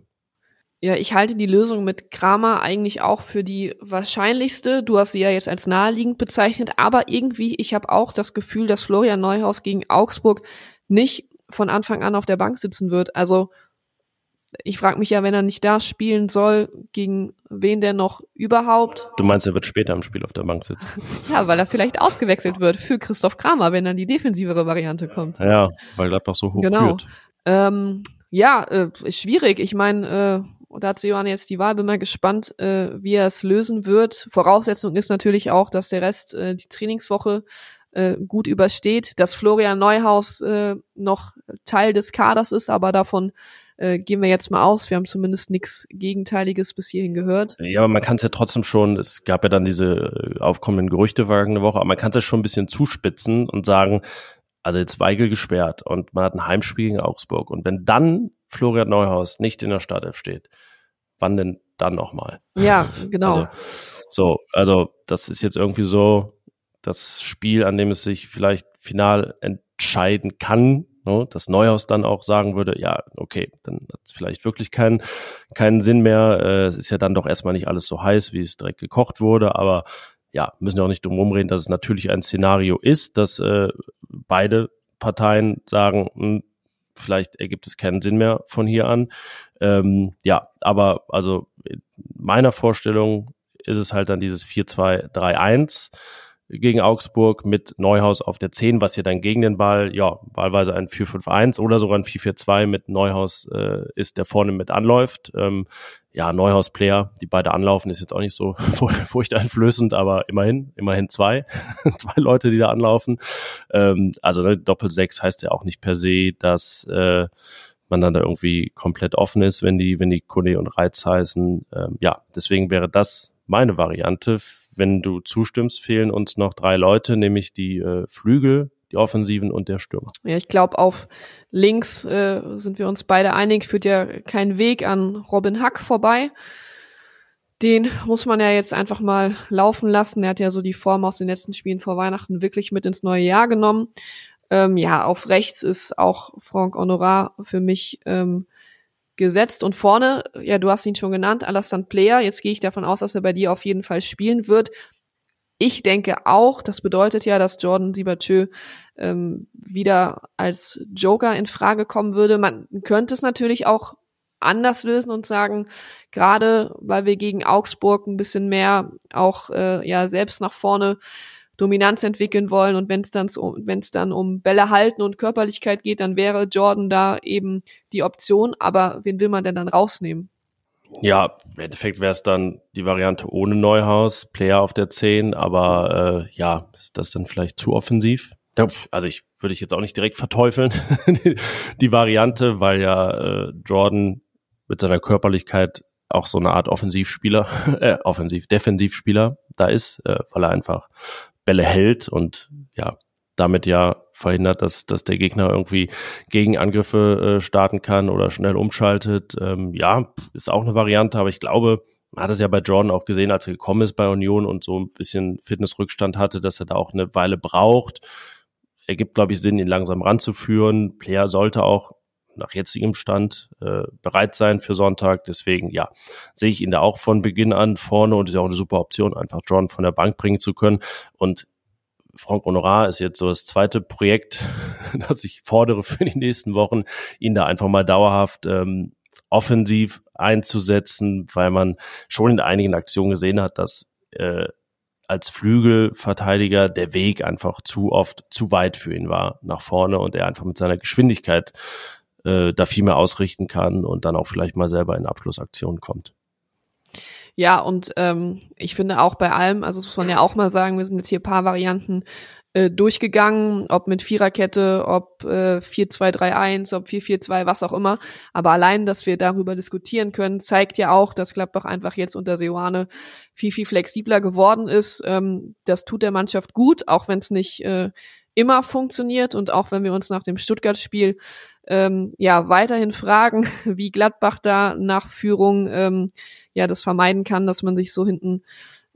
Ja, ich halte die Lösung mit Kramer eigentlich auch für die wahrscheinlichste. Du hast sie ja jetzt als naheliegend bezeichnet, aber irgendwie, ich habe auch das Gefühl, dass Florian Neuhaus gegen Augsburg nicht von Anfang an auf der Bank sitzen wird. Also ich frage mich ja, wenn er nicht da spielen soll, gegen wen der noch überhaupt. Du meinst, er wird später im Spiel auf der Bank sitzen? ja, weil er vielleicht ausgewechselt wird für Christoph Kramer, wenn dann die defensivere Variante kommt. Ja, weil Gladbach so hoch genau. führt. Ähm, ja, äh, ist schwierig. Ich meine, äh, da hat Johann jetzt die Wahl, bin mal gespannt, äh, wie er es lösen wird. Voraussetzung ist natürlich auch, dass der Rest äh, die Trainingswoche äh, gut übersteht, dass Florian Neuhaus äh, noch Teil des Kaders ist, aber davon äh, gehen wir jetzt mal aus. Wir haben zumindest nichts Gegenteiliges bis hierhin gehört. Ja, aber man kann es ja trotzdem schon, es gab ja dann diese äh, aufkommenden Gerüchte vergangene Woche, aber man kann es ja schon ein bisschen zuspitzen und sagen, also jetzt Weigel gesperrt und man hat ein Heimspiel gegen Augsburg. Und wenn dann Florian Neuhaus nicht in der Startelf steht, wann denn dann nochmal? Ja, genau. Also, so, also das ist jetzt irgendwie so das Spiel, an dem es sich vielleicht final entscheiden kann, ne, dass Neuhaus dann auch sagen würde, ja, okay, dann hat es vielleicht wirklich keinen keinen Sinn mehr. Äh, es ist ja dann doch erstmal nicht alles so heiß, wie es direkt gekocht wurde, aber ja, müssen ja auch nicht drum rumreden, dass es natürlich ein Szenario ist, dass äh, beide Parteien sagen, mh, hm, vielleicht ergibt es keinen Sinn mehr von hier an. Ähm, ja, aber also in meiner Vorstellung ist es halt dann dieses 4-2-3-1 gegen Augsburg mit Neuhaus auf der 10, was ja dann gegen den Ball, ja, wahlweise ein 4-5-1 oder sogar ein 4-4-2 mit Neuhaus äh, ist, der vorne mit anläuft. Ähm, ja, Neuhaus-Player, die beide anlaufen, ist jetzt auch nicht so furchteinflößend, aber immerhin, immerhin zwei, zwei Leute, die da anlaufen. Ähm, also ne, Doppel-6 heißt ja auch nicht per se, dass äh, man dann da irgendwie komplett offen ist, wenn die, wenn die Kone und Reiz heißen. Ähm, ja, deswegen wäre das meine Variante. Wenn du zustimmst, fehlen uns noch drei Leute, nämlich die äh, Flügel, die Offensiven und der Stürmer. Ja, ich glaube, auf links äh, sind wir uns beide einig, führt ja kein Weg an Robin Hack vorbei. Den muss man ja jetzt einfach mal laufen lassen. Er hat ja so die Form aus den letzten Spielen vor Weihnachten wirklich mit ins neue Jahr genommen. Ähm, ja, auf rechts ist auch Franck Honorat für mich ähm, gesetzt. Und vorne, ja, du hast ihn schon genannt, Alassane Player. Jetzt gehe ich davon aus, dass er bei dir auf jeden Fall spielen wird. Ich denke auch, das bedeutet ja, dass Jordan Sibachö ähm, wieder als Joker in Frage kommen würde. Man könnte es natürlich auch anders lösen und sagen, gerade weil wir gegen Augsburg ein bisschen mehr auch äh, ja selbst nach vorne Dominanz entwickeln wollen und wenn es dann wenn es dann um Bälle halten und Körperlichkeit geht, dann wäre Jordan da eben die Option. Aber wen will man denn dann rausnehmen? Ja, im Endeffekt wäre es dann die Variante ohne Neuhaus, Player auf der 10, aber äh, ja, ist das dann vielleicht zu offensiv? Also ich würde ich jetzt auch nicht direkt verteufeln, die Variante, weil ja äh, Jordan mit seiner Körperlichkeit auch so eine Art Offensivspieler, äh, Offensiv, Defensivspieler da ist, äh, weil er einfach Bälle hält und ja, damit ja verhindert, dass, dass der Gegner irgendwie Gegenangriffe äh, starten kann oder schnell umschaltet. Ähm, ja, ist auch eine Variante, aber ich glaube, man hat es ja bei Jordan auch gesehen, als er gekommen ist bei Union und so ein bisschen Fitnessrückstand hatte, dass er da auch eine Weile braucht. Er gibt, glaube ich, Sinn, ihn langsam ranzuführen. Player sollte auch nach jetzigem Stand äh, bereit sein für Sonntag. Deswegen, ja, sehe ich ihn da auch von Beginn an vorne und ist ja auch eine super Option, einfach John von der Bank bringen zu können. Und Frank Honorar ist jetzt so das zweite Projekt, das ich fordere für die nächsten Wochen, ihn da einfach mal dauerhaft ähm, offensiv einzusetzen, weil man schon in einigen Aktionen gesehen hat, dass äh, als Flügelverteidiger der Weg einfach zu oft zu weit für ihn war nach vorne und er einfach mit seiner Geschwindigkeit äh, da viel mehr ausrichten kann und dann auch vielleicht mal selber in Abschlussaktionen kommt. Ja, und ähm, ich finde auch bei allem, also das muss man ja auch mal sagen, wir sind jetzt hier paar Varianten äh, durchgegangen, ob mit Viererkette, ob äh, 4-2-3-1, ob 4-4-2, was auch immer. Aber allein, dass wir darüber diskutieren können, zeigt ja auch, dass Gladbach einfach jetzt unter Seoane viel, viel flexibler geworden ist. Ähm, das tut der Mannschaft gut, auch wenn es nicht äh, immer funktioniert und auch wenn wir uns nach dem Stuttgart-Spiel ähm, ja weiterhin fragen, wie Gladbach da nach Führung ähm, ja das vermeiden kann, dass man sich so hinten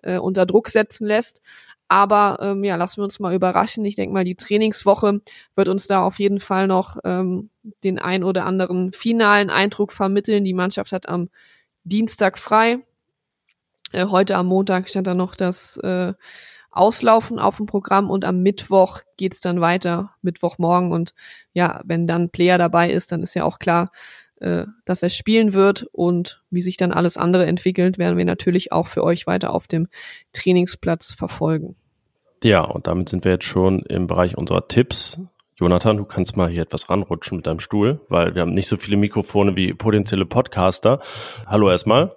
äh, unter Druck setzen lässt. Aber ähm, ja, lassen wir uns mal überraschen. Ich denke mal, die Trainingswoche wird uns da auf jeden Fall noch ähm, den ein oder anderen finalen Eindruck vermitteln. Die Mannschaft hat am Dienstag frei. Äh, heute am Montag stand dann noch das äh, Auslaufen auf dem Programm und am Mittwoch geht's dann weiter, Mittwochmorgen. Und ja, wenn dann Player dabei ist, dann ist ja auch klar, äh, dass er spielen wird und wie sich dann alles andere entwickelt, werden wir natürlich auch für euch weiter auf dem Trainingsplatz verfolgen. Ja, und damit sind wir jetzt schon im Bereich unserer Tipps. Jonathan, du kannst mal hier etwas ranrutschen mit deinem Stuhl, weil wir haben nicht so viele Mikrofone wie potenzielle Podcaster. Hallo erstmal.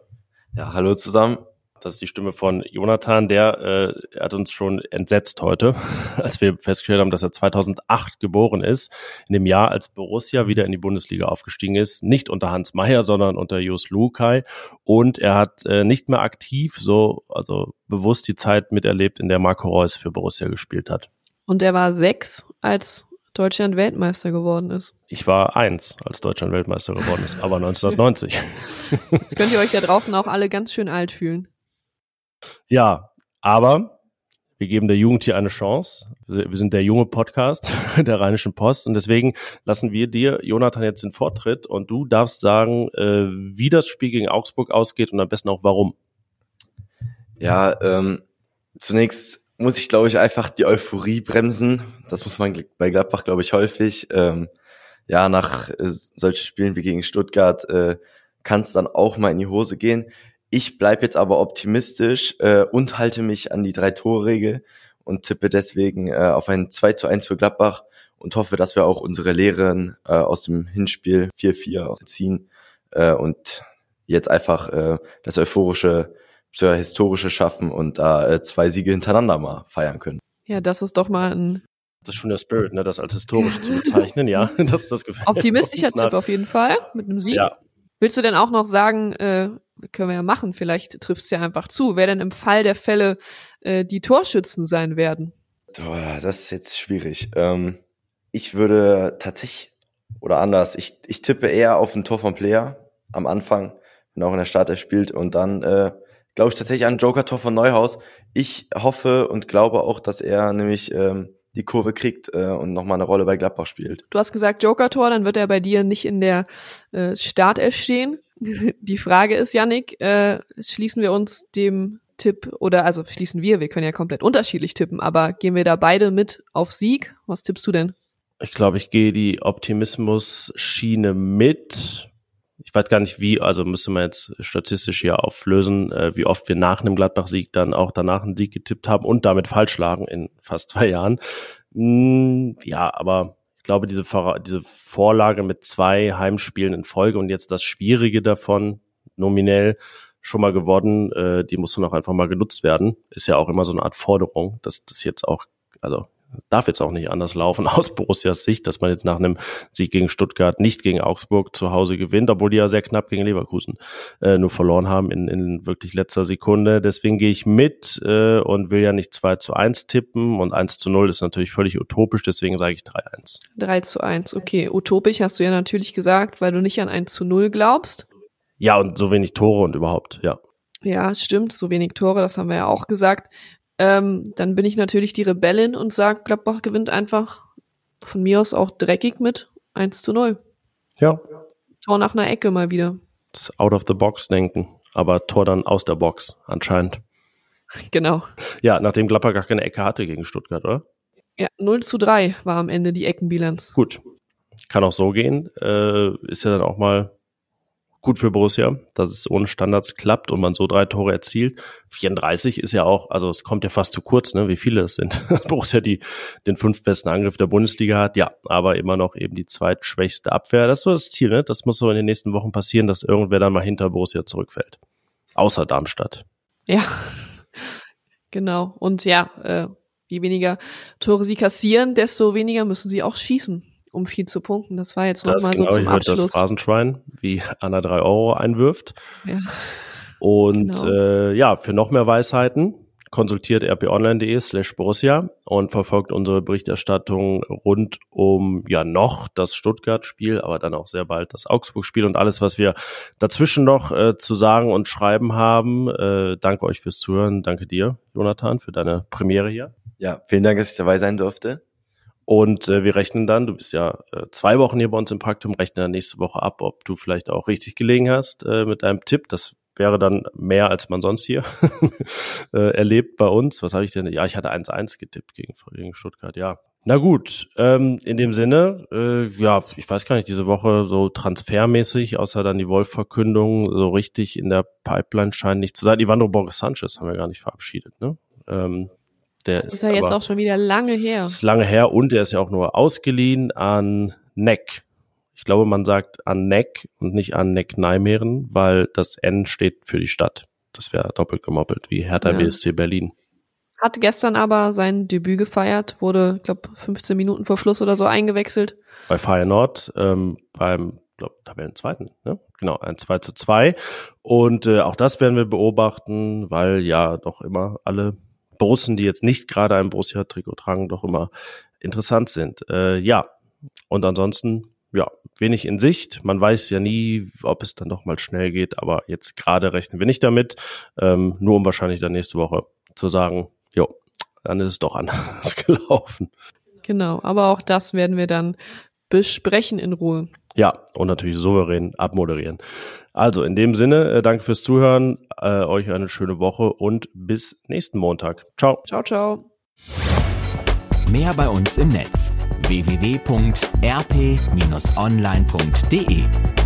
Ja, hallo zusammen. Das ist die Stimme von Jonathan, der äh, hat uns schon entsetzt heute, als wir festgestellt haben, dass er 2008 geboren ist, in dem Jahr, als Borussia wieder in die Bundesliga aufgestiegen ist, nicht unter Hans Meyer, sondern unter Jos Lukai und er hat äh, nicht mehr aktiv so, also bewusst die Zeit miterlebt, in der Marco Reus für Borussia gespielt hat. Und er war sechs, als Deutschland Weltmeister geworden ist. Ich war eins, als Deutschland Weltmeister geworden ist, aber 1990. Jetzt könnt ihr euch da draußen auch alle ganz schön alt fühlen. Ja, aber wir geben der Jugend hier eine Chance. Wir sind der junge Podcast der Rheinischen Post und deswegen lassen wir dir, Jonathan, jetzt den Vortritt und du darfst sagen, äh, wie das Spiel gegen Augsburg ausgeht und am besten auch warum. Ja, ähm, zunächst muss ich, glaube ich, einfach die Euphorie bremsen. Das muss man bei Gladbach, glaube ich, häufig. Ähm, ja, nach äh, solchen Spielen wie gegen Stuttgart äh, kann es dann auch mal in die Hose gehen. Ich bleib jetzt aber optimistisch äh, und halte mich an die Drei-Tore-Regel und tippe deswegen äh, auf ein 2 zu 1 für Gladbach und hoffe, dass wir auch unsere Lehren äh, aus dem Hinspiel 4-4 ziehen äh, und jetzt einfach äh, das euphorische, historische schaffen und da äh, zwei Siege hintereinander mal feiern können. Ja, das ist doch mal ein das ist schon der Spirit, ne, das als historisch zu bezeichnen, ja. Das, das gefällt Optimistischer Tipp auf jeden Fall mit einem Sieg. Ja. Willst du denn auch noch sagen, äh, können wir ja machen, vielleicht trifft es ja einfach zu, wer denn im Fall der Fälle äh, die Torschützen sein werden? Das ist jetzt schwierig. Ähm, ich würde tatsächlich, oder anders, ich, ich tippe eher auf ein Tor vom Player am Anfang, wenn er auch in der Startelf spielt und dann äh, glaube ich tatsächlich an Joker-Tor von Neuhaus. Ich hoffe und glaube auch, dass er nämlich ähm, die Kurve kriegt äh, und nochmal eine Rolle bei Gladbach spielt. Du hast gesagt Joker-Tor, dann wird er bei dir nicht in der äh, Startelf stehen. die Frage ist, Yannick, äh, schließen wir uns dem Tipp oder also schließen wir, wir können ja komplett unterschiedlich tippen, aber gehen wir da beide mit auf Sieg? Was tippst du denn? Ich glaube, ich gehe die Optimismus-Schiene mit. Ich weiß gar nicht wie, also müsste man jetzt statistisch hier auflösen, äh, wie oft wir nach einem Gladbach-Sieg dann auch danach einen Sieg getippt haben und damit falsch lagen in fast zwei Jahren. Mm, ja, aber ich glaube, diese, diese Vorlage mit zwei Heimspielen in Folge und jetzt das Schwierige davon, nominell schon mal geworden, äh, die muss dann auch einfach mal genutzt werden. Ist ja auch immer so eine Art Forderung, dass das jetzt auch, also darf jetzt auch nicht anders laufen aus Borussias Sicht, dass man jetzt nach einem Sieg gegen Stuttgart nicht gegen Augsburg zu Hause gewinnt, obwohl die ja sehr knapp gegen Leverkusen äh, nur verloren haben in, in wirklich letzter Sekunde. Deswegen gehe ich mit äh, und will ja nicht 2 zu 1 tippen und 1 zu 0 ist natürlich völlig utopisch, deswegen sage ich 3-1. 3 zu 1, okay. Utopisch hast du ja natürlich gesagt, weil du nicht an 1 zu 0 glaubst. Ja, und so wenig Tore und überhaupt, ja. Ja, stimmt, so wenig Tore, das haben wir ja auch gesagt ähm, dann bin ich natürlich die Rebellin und sage, Gladbach gewinnt einfach von mir aus auch dreckig mit 1 zu 0. Ja. Tor nach einer Ecke mal wieder. Das out of the box denken, aber Tor dann aus der Box anscheinend. Genau. Ja, nachdem Gladbach gar keine Ecke hatte gegen Stuttgart, oder? Ja, 0 zu 3 war am Ende die Eckenbilanz. Gut. Kann auch so gehen. Äh, ist ja dann auch mal gut für Borussia, dass es ohne Standards klappt und man so drei Tore erzielt. 34 ist ja auch, also es kommt ja fast zu kurz, ne, wie viele das sind. Borussia, die den fünf besten Angriff der Bundesliga hat, ja, aber immer noch eben die zweitschwächste Abwehr. Das ist so das Ziel, ne? Das muss so in den nächsten Wochen passieren, dass irgendwer dann mal hinter Borussia zurückfällt. Außer Darmstadt. Ja, genau. Und ja, äh, je weniger Tore sie kassieren, desto weniger müssen sie auch schießen um viel zu punkten. Das war jetzt nochmal genau, so zum Abschluss. Das Phrasenschwein, wie Anna drei Euro einwirft. Ja. Und genau. äh, ja, für noch mehr Weisheiten konsultiert rponline.de slash Borussia und verfolgt unsere Berichterstattung rund um ja noch das Stuttgart-Spiel, aber dann auch sehr bald das Augsburg-Spiel und alles, was wir dazwischen noch äh, zu sagen und schreiben haben. Äh, danke euch fürs Zuhören. Danke dir, Jonathan, für deine Premiere hier. Ja, vielen Dank, dass ich dabei sein durfte. Und äh, wir rechnen dann, du bist ja äh, zwei Wochen hier bei uns im Praktikum, rechnen dann nächste Woche ab, ob du vielleicht auch richtig gelegen hast äh, mit deinem Tipp. Das wäre dann mehr, als man sonst hier äh, erlebt bei uns. Was habe ich denn? Ja, ich hatte 1-1 getippt gegen, gegen Stuttgart, ja. Na gut, ähm, in dem Sinne, äh, ja, ich weiß gar nicht, diese Woche so transfermäßig, außer dann die Wolf-Verkündung, so richtig in der Pipeline scheint nicht zu sein. Ivandro Borges Sanchez haben wir gar nicht verabschiedet, ne? Ähm, der das ist ja jetzt auch schon wieder lange her. Ist lange her und der ist ja auch nur ausgeliehen an Neck. Ich glaube, man sagt an Neck und nicht an Neck Nijmegen, weil das N steht für die Stadt. Das wäre doppelt gemoppelt, wie Hertha ja. BSC Berlin. Hat gestern aber sein Debüt gefeiert, wurde, ich glaube, 15 Minuten vor Schluss oder so eingewechselt. Bei Feyenoord, ähm, beim glaube Tabellenzweiten, ne? Genau, ein 2 zu 2. Und äh, auch das werden wir beobachten, weil ja doch immer alle Borussen, die jetzt nicht gerade ein Borussia-Trikot tragen, doch immer interessant sind. Äh, ja, und ansonsten, ja, wenig in Sicht. Man weiß ja nie, ob es dann doch mal schnell geht, aber jetzt gerade rechnen wir nicht damit. Ähm, nur um wahrscheinlich dann nächste Woche zu sagen, jo, dann ist es doch anders gelaufen. Genau, aber auch das werden wir dann besprechen in Ruhe. Ja, und natürlich souverän abmoderieren. Also in dem Sinne, äh, danke fürs Zuhören, äh, euch eine schöne Woche und bis nächsten Montag. Ciao. Ciao, ciao. Mehr bei uns im Netz www.rp-online.de